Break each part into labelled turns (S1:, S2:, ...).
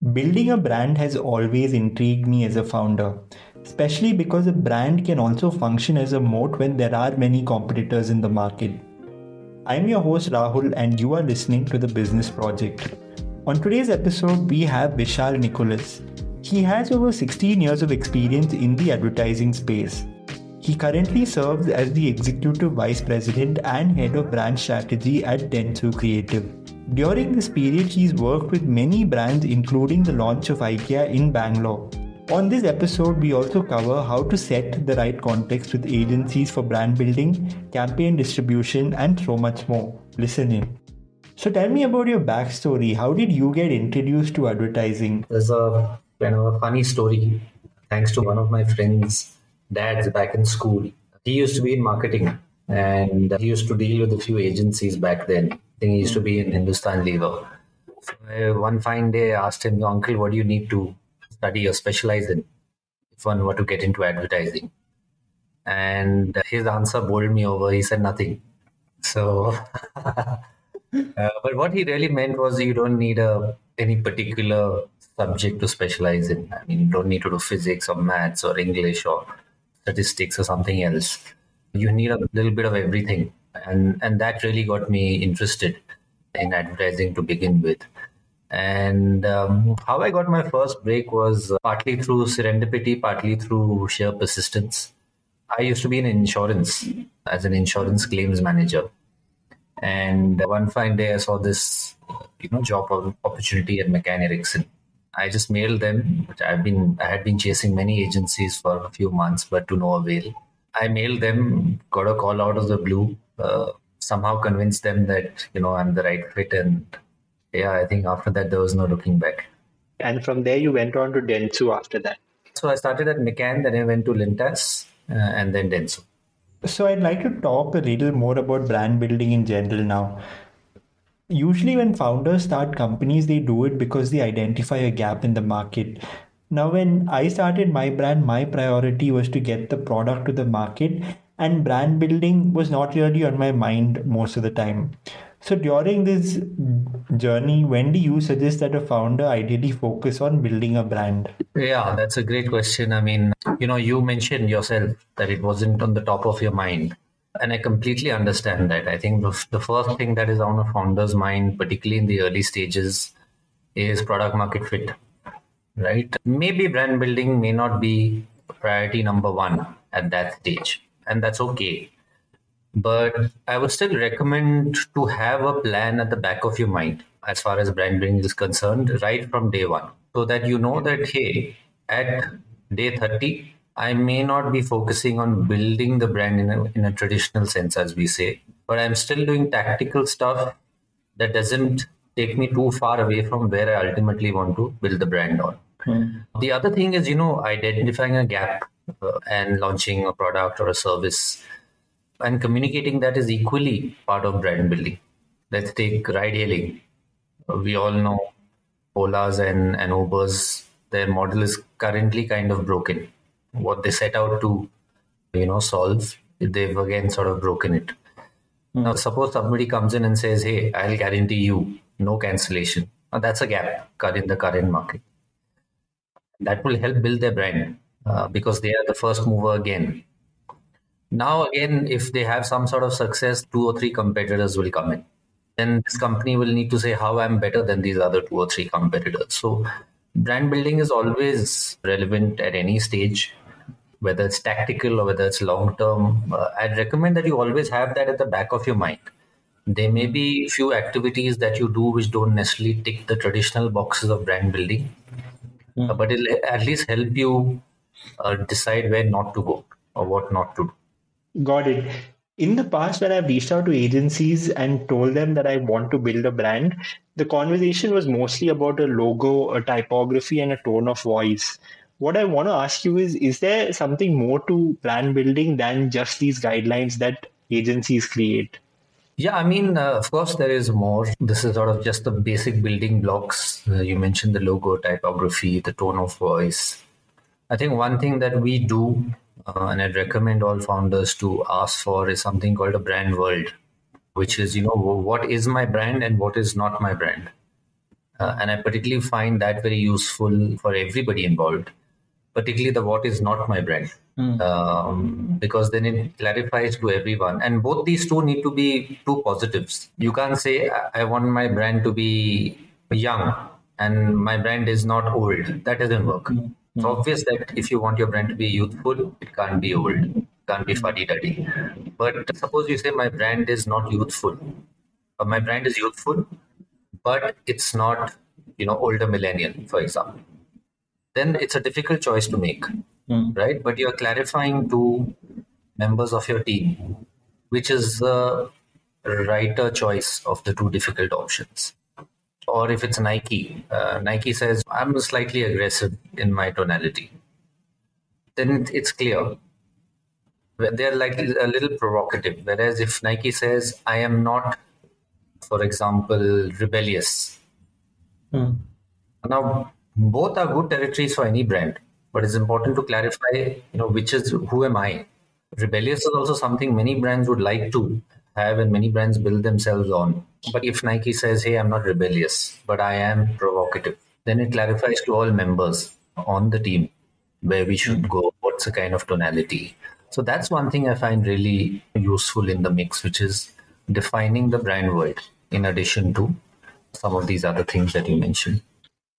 S1: Building a brand has always intrigued me as a founder, especially because a brand can also function as a moat when there are many competitors in the market. I'm your host Rahul, and you are listening to The Business Project. On today's episode, we have Vishal Nicholas. He has over 16 years of experience in the advertising space. He currently serves as the Executive Vice President and Head of Brand Strategy at Dentsu Creative. During this period, he's worked with many brands, including the launch of IKEA in Bangalore. On this episode, we also cover how to set the right context with agencies for brand building, campaign distribution, and so much more. Listen in. So, tell me about your backstory. How did you get introduced to advertising?
S2: There's a kind of a funny story. Thanks to one of my friends' dads back in school. He used to be in marketing and he used to deal with a few agencies back then think he used to be in Hindustan Lever. So one fine day, I asked him, Uncle, what do you need to study or specialize in if one were to get into advertising? And his answer bowled me over. He said, Nothing. So, uh, but what he really meant was you don't need a any particular subject to specialize in. I mean, you don't need to do physics or maths or English or statistics or something else. You need a little bit of everything and and that really got me interested in advertising to begin with. And um, how I got my first break was partly through serendipity, partly through sheer persistence. I used to be in insurance as an insurance claims manager, and one fine day I saw this, you know, job opportunity at McCann Erickson. I just mailed them. I've been I had been chasing many agencies for a few months, but to no avail. I mailed them, got a call out of the blue, uh, somehow convince them that you know I'm the right fit, and yeah, I think after that there was no looking back.
S1: And from there, you went on to Dentsu after that.
S2: So I started at McCann, then I went to Lintas, uh, and then Dentsu.
S1: So I'd like to talk a little more about brand building in general now. Usually, when founders start companies, they do it because they identify a gap in the market. Now, when I started my brand, my priority was to get the product to the market and brand building was not really on my mind most of the time. So during this journey, when do you suggest that a founder ideally focus on building a brand?
S2: Yeah, that's a great question. I mean, you know, you mentioned yourself that it wasn't on the top of your mind. And I completely understand that. I think the, the first thing that is on a founder's mind, particularly in the early stages, is product market fit, right? Maybe brand building may not be priority number one at that stage and that's okay. But I would still recommend to have a plan at the back of your mind as far as brand building is concerned, right from day one, so that you know that, hey, at day 30, I may not be focusing on building the brand in a, in a traditional sense, as we say, but I'm still doing tactical stuff that doesn't take me too far away from where I ultimately want to build the brand on. Mm. The other thing is, you know, identifying a gap uh, and launching a product or a service and communicating that is equally part of brand building. Let's take ride hailing. We all know Ola's and, and Uber's, their model is currently kind of broken. What they set out to, you know, solve, they've again sort of broken it. Mm. Now, suppose somebody comes in and says, Hey, I'll guarantee you no cancellation. Now, that's a gap in the current market. That will help build their brand uh, because they are the first mover again. Now, again, if they have some sort of success, two or three competitors will come in. Then this company will need to say how I'm better than these other two or three competitors. So, brand building is always relevant at any stage, whether it's tactical or whether it's long term. Uh, I'd recommend that you always have that at the back of your mind. There may be few activities that you do which don't necessarily tick the traditional boxes of brand building, mm. but it'll at least help you uh, decide where not to go or what not to do.
S1: Got it. In the past, when I've reached out to agencies and told them that I want to build a brand, the conversation was mostly about a logo, a typography, and a tone of voice. What I want to ask you is Is there something more to brand building than just these guidelines that agencies create?
S2: Yeah, I mean, uh, of course, there is more. This is sort of just the basic building blocks. Uh, you mentioned the logo, typography, the tone of voice, I think one thing that we do, uh, and I'd recommend all founders to ask for, is something called a brand world, which is, you know, what is my brand and what is not my brand. Uh, and I particularly find that very useful for everybody involved, particularly the what is not my brand. Mm. Um, because then it clarifies to everyone. And both these two need to be two positives. You can't say, I want my brand to be young and my brand is not old. That doesn't work. Mm. It's obvious that if you want your brand to be youthful, it can't be old, it can't be fuddy duddy. But suppose you say my brand is not youthful, or my brand is youthful, but it's not, you know, older millennial, for example. Then it's a difficult choice to make, mm. right? But you're clarifying to members of your team, which is the righter choice of the two difficult options or if it's Nike, uh, Nike says, I'm slightly aggressive in my tonality, then it's clear. They're like a little provocative. Whereas if Nike says, I am not, for example, rebellious. Hmm. Now, both are good territories for any brand, but it's important to clarify, you know, which is who am I? Rebellious is also something many brands would like to have and many brands build themselves on. Mm-hmm. But if Nike says, hey, I'm not rebellious, but I am provocative, then it clarifies to all members on the team where we should mm-hmm. go, what's the kind of tonality. So that's one thing I find really useful in the mix, which is defining the brand world in addition to some of these other things that you mentioned.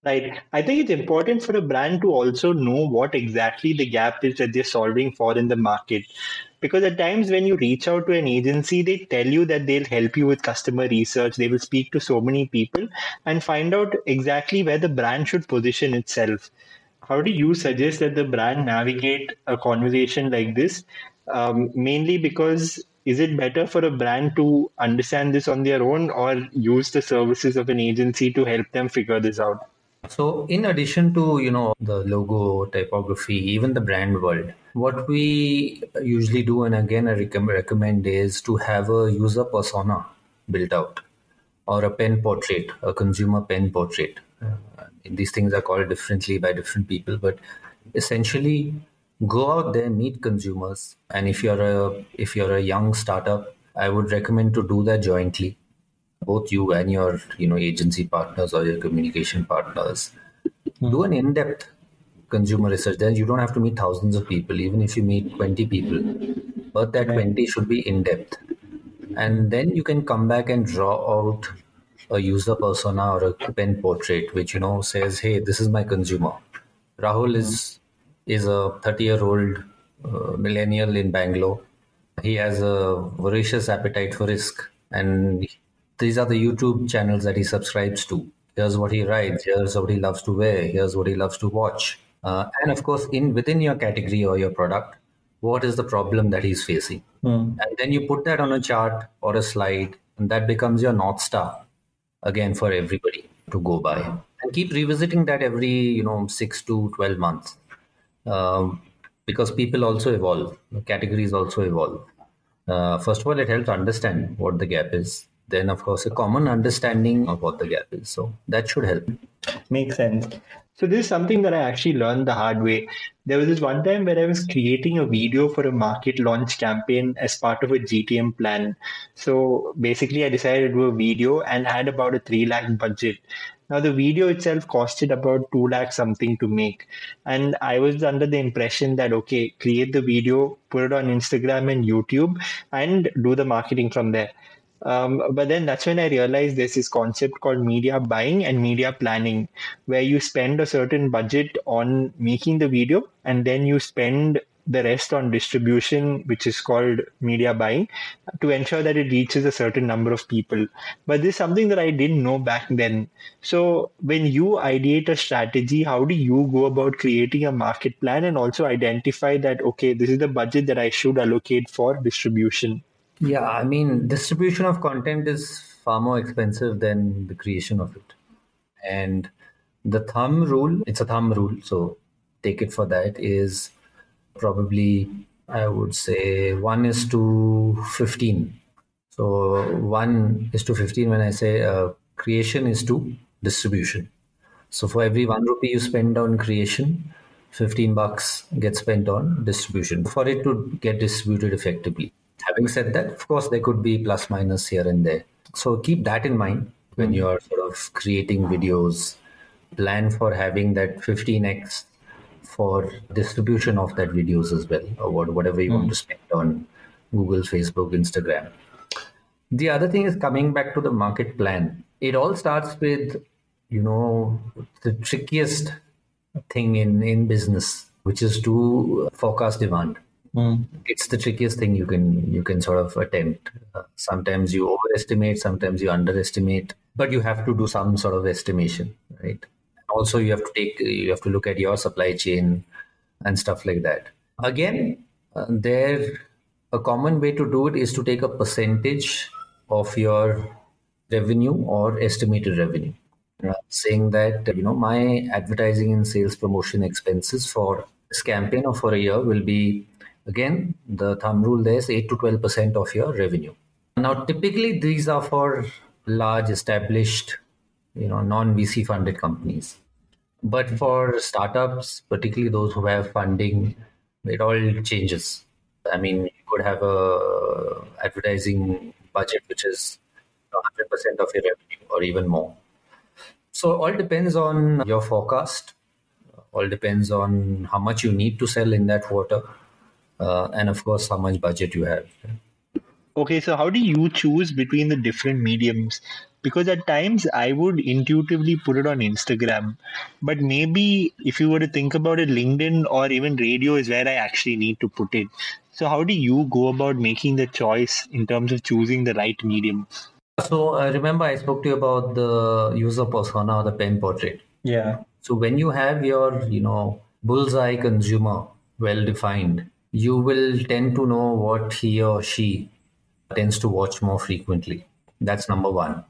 S1: Right. I think it's important for a brand to also know what exactly the gap is that they're solving for in the market because at times when you reach out to an agency they tell you that they'll help you with customer research they will speak to so many people and find out exactly where the brand should position itself. How do you suggest that the brand navigate a conversation like this? Um, mainly because is it better for a brand to understand this on their own or use the services of an agency to help them figure this out
S2: so, in addition to you know the logo, typography, even the brand world, what we usually do, and again I recommend, is to have a user persona built out, or a pen portrait, a consumer pen portrait. Uh, these things are called differently by different people, but essentially, go out there, meet consumers, and if you're a if you're a young startup, I would recommend to do that jointly both you and your you know agency partners or your communication partners mm-hmm. do an in-depth consumer research. Then you don't have to meet thousands of people. Even if you meet 20 people but that right. 20 should be in-depth. And then you can come back and draw out a user persona or a pen portrait which you know says hey this is my consumer. Rahul is is a 30 year old uh, millennial in bangalore. He has a voracious appetite for risk and these are the YouTube channels that he subscribes to. Here's what he writes. Here's what he loves to wear. Here's what he loves to watch. Uh, and of course, in within your category or your product, what is the problem that he's facing? Mm. And then you put that on a chart or a slide, and that becomes your north star again for everybody to go by. And keep revisiting that every you know six to twelve months, um, because people also evolve. Categories also evolve. Uh, first of all, it helps understand what the gap is then of course a common understanding of what the gap is. So that should help.
S1: Makes sense. So this is something that i actually learned the hard way. There was this one time where i was creating a video for a market launch campaign as part of a gtm plan. So basically i decided to do a video and had about a 3 lakh budget. Now the video itself costed about 2 lakh something to make. And i was under the impression that okay create the video put it on instagram and youtube and do the marketing from there um, but then that's when I realized there's this concept called media buying and media planning, where you spend a certain budget on making the video and then you spend the rest on distribution, which is called media buying, to ensure that it reaches a certain number of people. But this is something that I didn't know back then. So when you ideate a strategy, how do you go about creating a market plan and also identify that, okay, this is the budget that I should allocate for distribution?
S2: Yeah, I mean, distribution of content is far more expensive than the creation of it. And the thumb rule, it's a thumb rule, so take it for that, is probably, I would say, 1 is to 15. So 1 is to 15 when I say uh, creation is to distribution. So for every 1 rupee you spend on creation, 15 bucks get spent on distribution for it to get distributed effectively. Having said that, of course, there could be plus minus here and there. So keep that in mind when hmm. you are sort of creating videos, plan for having that 15x for distribution of that videos as well, or whatever you want hmm. to spend on Google, Facebook, Instagram. The other thing is coming back to the market plan. It all starts with, you know, the trickiest thing in, in business, which is to forecast demand.
S1: Mm.
S2: It's the trickiest thing you can you can sort of attempt. Uh, sometimes you overestimate, sometimes you underestimate, but you have to do some sort of estimation, right? Also, you have to take you have to look at your supply chain and stuff like that. Again, uh, there a common way to do it is to take a percentage of your revenue or estimated revenue. Uh, saying that you know my advertising and sales promotion expenses for this campaign or for a year will be again the thumb rule there is 8 to 12 percent of your revenue. Now typically these are for large established you know non vc funded companies. But for startups particularly those who have funding it all changes. I mean you could have a advertising budget which is 100% of your revenue or even more. So all depends on your forecast. All depends on how much you need to sell in that quarter, uh, and of course how much budget you have.
S3: Okay, so how do you choose between the different mediums? Because at times I would intuitively put it on Instagram, but maybe if you were to think about it, LinkedIn or even radio is where I actually need to put it. So, how do you go about making the choice in terms of choosing the right medium?
S2: So uh, remember, I spoke to you about the user persona or the pen portrait.
S1: Yeah.
S2: So when you have your, you know, bullseye consumer well defined, you will tend to know what he or she tends to watch more frequently. That's number one.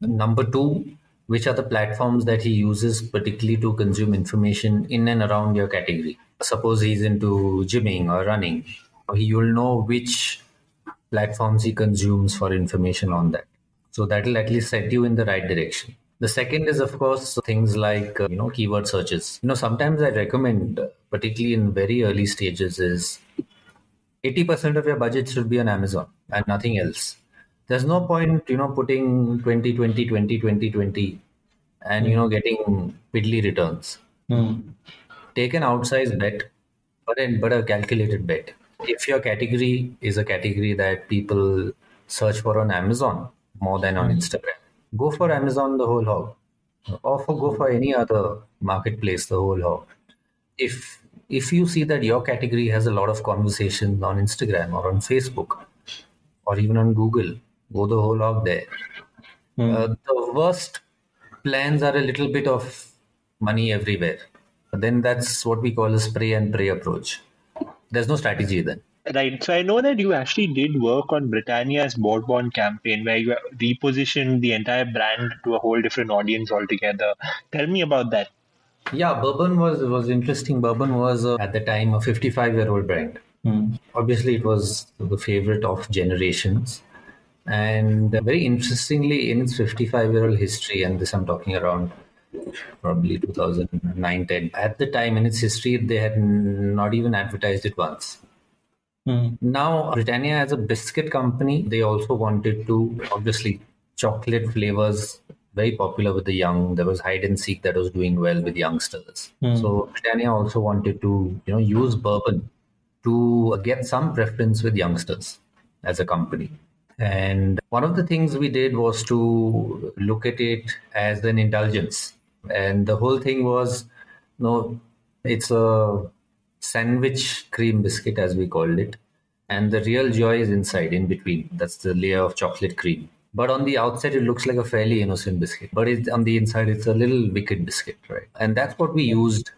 S2: Number two, which are the platforms that he uses particularly to consume information in and around your category. Suppose he's into gymming or running, you'll know which platforms he consumes for information on that. So that will at least set you in the right direction. The second is, of course, things like uh, you know keyword searches. You know, sometimes I recommend, particularly in very early stages, is 80% of your budget should be on Amazon and nothing else. There's no point, you know, putting 20, 20, 20, 20, 20 and, you know, getting piddly returns.
S1: Mm.
S2: Take an outsized bet, but, a but a calculated bet if your category is a category that people search for on Amazon more than on Instagram, go for Amazon the whole hog, or for go for any other marketplace the whole hog. If if you see that your category has a lot of conversations on Instagram or on Facebook or even on Google, go the whole hog there.
S1: Mm.
S2: Uh, the worst plans are a little bit of money everywhere. Then that's what we call a spray and pray approach there's no strategy then.
S3: Right. So I know that you actually did work on Britannia's Bourbon campaign where you repositioned the entire brand to a whole different audience altogether. Tell me about that.
S2: Yeah, bourbon was was interesting. Bourbon was uh, at the time a 55 year old brand.
S1: Mm.
S2: Obviously, it was the favorite of generations, and very interestingly, in its 55 year old history, and this I'm talking around probably 2009 10 at the time in its history they had not even advertised it once
S1: mm.
S2: now britannia as a biscuit company they also wanted to obviously chocolate flavors very popular with the young there was hide and seek that was doing well with youngsters
S1: mm.
S2: so britannia also wanted to you know use bourbon to get some preference with youngsters as a company and one of the things we did was to look at it as an indulgence and the whole thing was no it's a sandwich cream biscuit as we called it and the real joy is inside in between. That's the layer of chocolate cream. But on the outside it looks like a fairly innocent biscuit. But it, on the inside it's a little wicked biscuit right? And that's what we used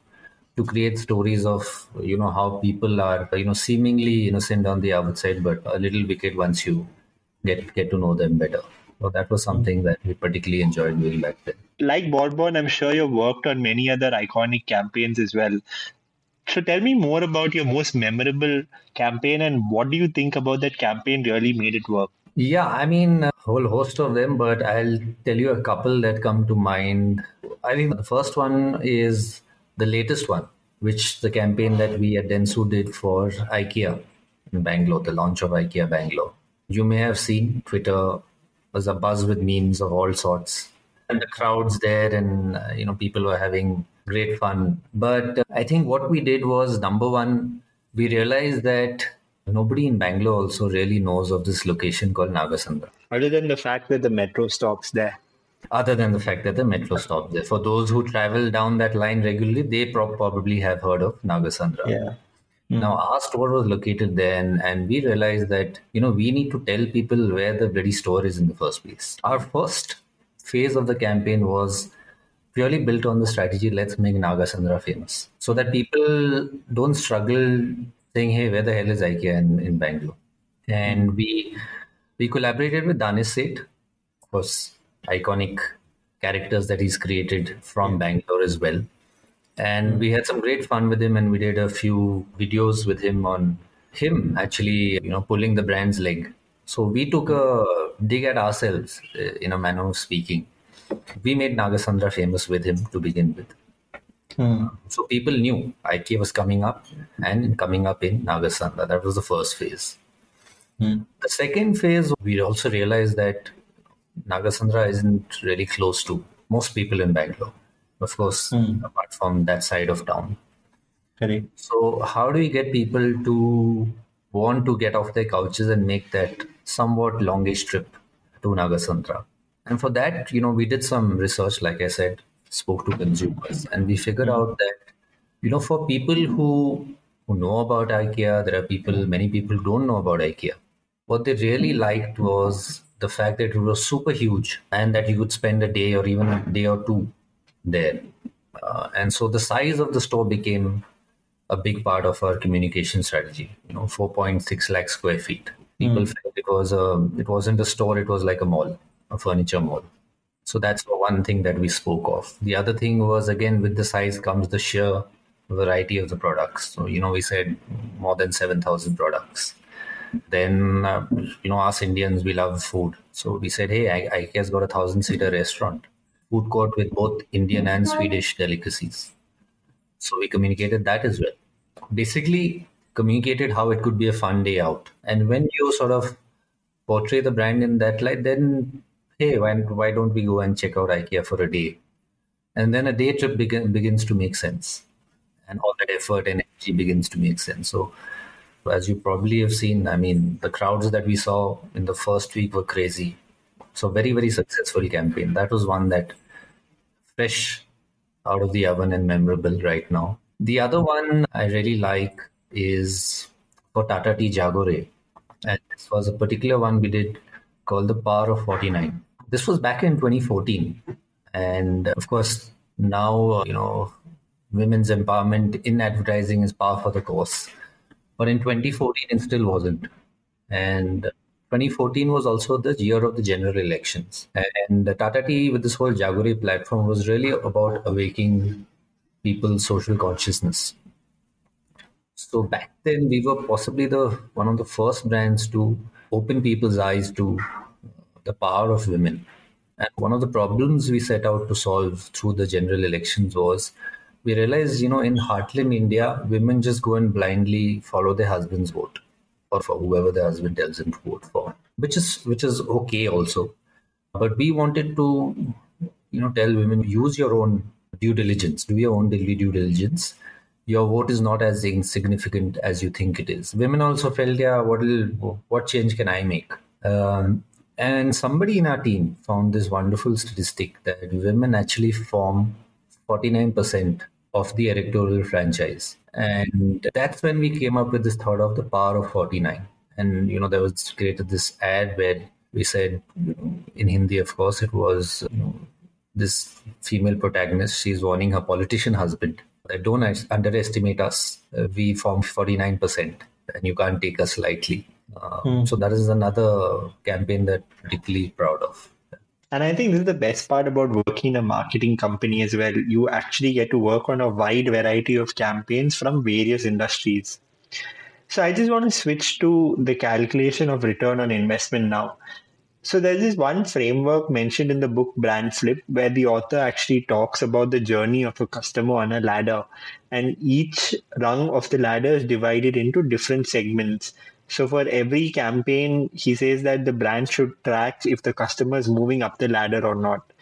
S2: to create stories of you know how people are you know seemingly innocent on the outside but a little wicked once you get get to know them better. So that was something that we particularly enjoyed doing back then.
S3: Like Bourbon, I'm sure you've worked on many other iconic campaigns as well. So tell me more about your most memorable campaign and what do you think about that campaign really made it work?
S2: Yeah, I mean, a whole host of them, but I'll tell you a couple that come to mind. I think the first one is the latest one, which the campaign that we at Dentsu did for IKEA in Bangalore, the launch of IKEA Bangalore. You may have seen Twitter was a buzz with memes of all sorts. And the crowds there, and uh, you know, people were having great fun. But uh, I think what we did was number one, we realized that nobody in Bangalore also really knows of this location called Nagasandra.
S3: Other than the fact that the metro stops there.
S2: Other than the fact that the metro stops there. For those who travel down that line regularly, they pro- probably have heard of Nagasandra.
S3: Yeah.
S2: Mm. Now, our store was located there, and, and we realized that, you know, we need to tell people where the bloody store is in the first place. Our first phase of the campaign was purely built on the strategy let's make Nagasandra famous. So that people don't struggle saying, hey, where the hell is IKEA in, in Bangalore? And we we collaborated with Danish Sait, of course, iconic characters that he's created from Bangalore as well. And we had some great fun with him and we did a few videos with him on him actually you know pulling the brand's leg. So we took a dig at ourselves uh, in a manner of speaking we made nagasandra famous with him to begin with hmm. so people knew ikea was coming up and coming up in nagasandra that was the first phase hmm. the second phase we also realized that nagasandra isn't really close to most people in bangalore of course, mm. apart from that side of town.
S1: Correct.
S2: So, how do we get people to want to get off their couches and make that somewhat longish trip to Nagasandra? And for that, you know, we did some research, like I said, spoke to consumers, and we figured out that, you know, for people who who know about IKEA, there are people, many people don't know about IKEA. What they really liked was the fact that it was super huge and that you could spend a day or even a day or two there. Uh, and so the size of the store became a big part of our communication strategy. You know, 4.6 lakh square feet. People mm. felt it was a, it wasn't a store; it was like a mall, furniture mall. So that's one thing that we spoke of. The other thing was again with the size comes the sheer variety of the products. So you know, we said more than 7,000 products. Then uh, you know, us Indians we love food, so we said, hey, IKEA's got a thousand seater restaurant food court with both Indian and Swedish delicacies. So we communicated that as well. Basically, communicated how it could be a fun day out. And when you sort of portray the brand in that light, then hey, why, why don't we go and check out IKEA for a day? And then a day trip begin, begins to make sense. And all that effort and energy begins to make sense. So, as you probably have seen, I mean, the crowds that we saw in the first week were crazy. So very, very successful campaign. That was one that fresh out of the oven and memorable right now. The other one I really like is for Tata Tea Jaago Re. And this was a particular one we did called The Power of 49. This was back in 2014. And of course, now, you know, women's empowerment in advertising is par for the course. But in 2014, it still wasn't. And 2014 was also the year of the general elections. And Tata Tea, with this whole Jaago Re platform, was really about awakening people's social consciousness. So back then, we were possibly the one of the first brands to open people's eyes to the power of women. And one of the problems we set out to solve through the general elections was we realized, you know, in heartland India, women just go and blindly follow their husband's vote or for whoever the husband tells them to vote for, which is which is okay also. But we wanted to, you know, tell women use your own due diligence, do your own daily due diligence. Your vote is not as insignificant as you think it is. Women also felt, yeah, what what change can I make? Um, and somebody in our team found this wonderful statistic that women actually form 49% of the electoral franchise. And that's when we came up with this thought of the power of 49. And, you know, there was created this ad where we said, in Hindi, of course, it was you know, this female protagonist. She's warning her politician husband that don't underestimate us. Uh, we form 49%, and you can't take us lightly. Uh, hmm. So that is another campaign that I'm particularly proud of.
S3: And I think this is the best part about working in a marketing company as well. You actually get to work on a wide variety of campaigns from various industries. So I just want to switch to the calculation of return on investment now. So there's this one framework mentioned in the book Brand Flip where the author actually talks about the journey of a customer on a ladder and each rung of the ladder is divided into different segments
S1: So for every campaign, he says that the brand should track if the customer is moving up the ladder or not.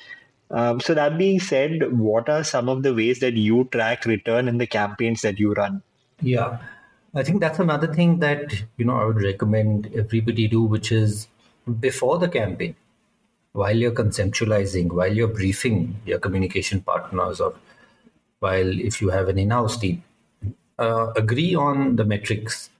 S1: Um, so that being said, what are some of the ways that you track return in the campaigns that you run?
S2: Yeah, I think that's another thing that you know I would recommend everybody do, which is before the campaign, while you're conceptualizing, while you're briefing your communication partners, or while if you have an in-house team, uh, agree on the metrics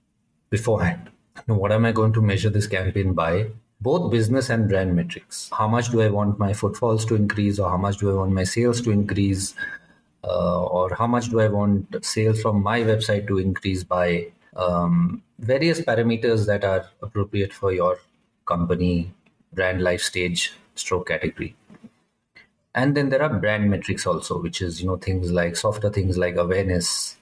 S2: beforehand what am I going to measure this campaign by? Both business and brand metrics. How much do I want my footfalls to increase, or how much do I want my sales to increase, uh, or how much do I want sales from my website to increase by? Um, various parameters that are appropriate for your company, brand life stage, stroke category. And then there are brand metrics also, which is you know things like softer things like awareness,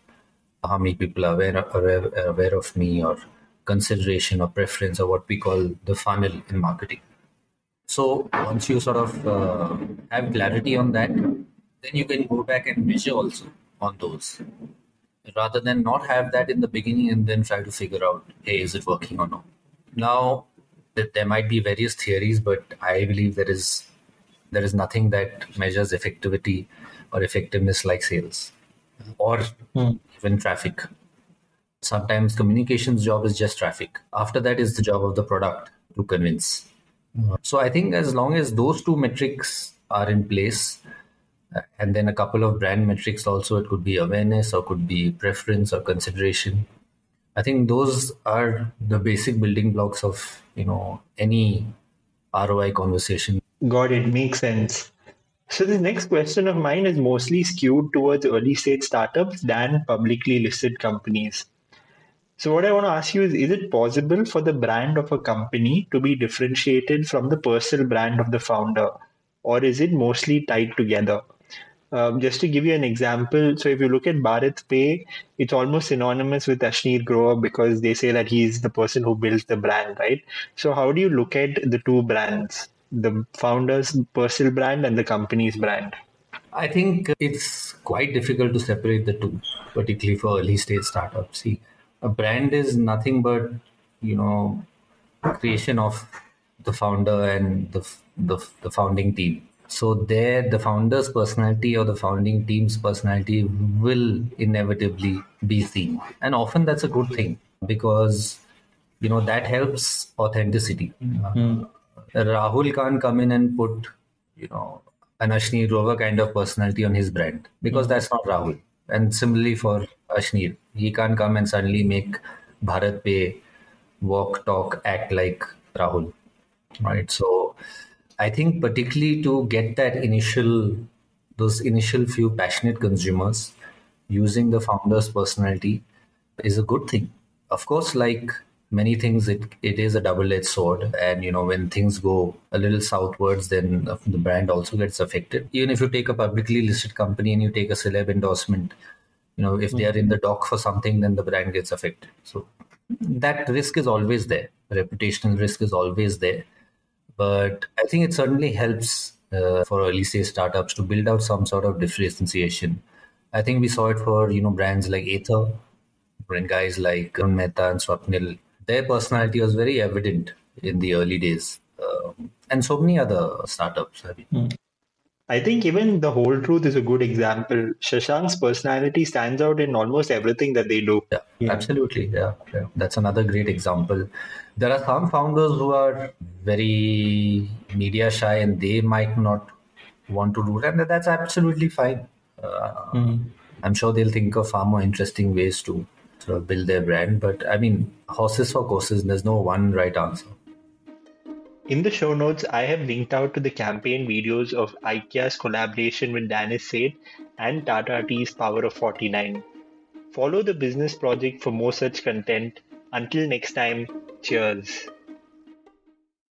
S2: how many people are aware, aware, aware of me, or consideration or preference or what we call the funnel in marketing. So once you sort of uh, have clarity on that, then you can go back and measure also on those rather than not have that in the beginning and then try to figure out, hey, is it working or not? Now, there might be various theories, but I believe there is there is nothing that measures effectivity or effectiveness like sales or hmm. even traffic. Sometimes communications job is just traffic. After that is the job of the product to convince. So i think as long as those two metrics are in place and then a couple of brand metrics also it could be awareness or could be preference or consideration i think those are the basic building blocks of you know any roi conversation.
S1: Got it. Makes sense. So the next question of mine is mostly skewed towards early stage startups than publicly listed companies. So, what I want to ask you is Is it possible for the brand of a company to be differentiated from the personal brand of the founder, or is it mostly tied together? Um, just to give you an example, so if you look at BharatPe, it's almost synonymous with Ashneer Grover because they say that he's the person who built the brand, right? So, how do you look at the two brands, the founder's personal brand and the company's brand?
S2: I think it's quite difficult to separate the two, particularly for early stage startups. See, a brand is nothing but you know creation of the founder and the, the, the founding team so there the founder's personality or the founding team's personality will inevitably be seen and often that's a good thing because you know that helps authenticity mm-hmm. rahul can't come in and put you know an ashneer grover kind of personality on his brand because mm-hmm. that's not rahul and similarly for Ashneer, he can't come and suddenly make BharatPe walk, talk, act like Rahul. Right. So I think particularly to get that initial those initial few passionate consumers using the founder's personality is a good thing. Of course, like many things, it, it is a double-edged sword. And, you know, when things go a little southwards, then the brand also gets affected. Even if you take a publicly listed company and you take a celeb endorsement, you know if they are in the dock for something then the brand gets affected so that risk is always there reputational risk is always there but i think it certainly helps uh, for early stage startups to build out some sort of differentiation i think we saw it for you know brands like Ather when guys like Tarun Mehta and Swapnil their personality was very evident in the early days um, and so many other startups I mean. mm.
S1: I think even the whole truth is a good example. Shashank's personality stands out in almost everything that they do.
S2: Yeah, yeah. absolutely. Yeah. yeah, that's another great example. There are some founders who are very media shy and they might not want to do that, and that's absolutely fine. Uh, mm. I'm sure they'll think of far more interesting ways to sort of build their brand. But I mean, horses for courses, there's no one right answer.
S1: In the show notes, I have linked out to the campaign videos of IKEA's collaboration with Danish Sait and Tata Tea's Power of 49. Follow the business project for more such content. Until next time, cheers.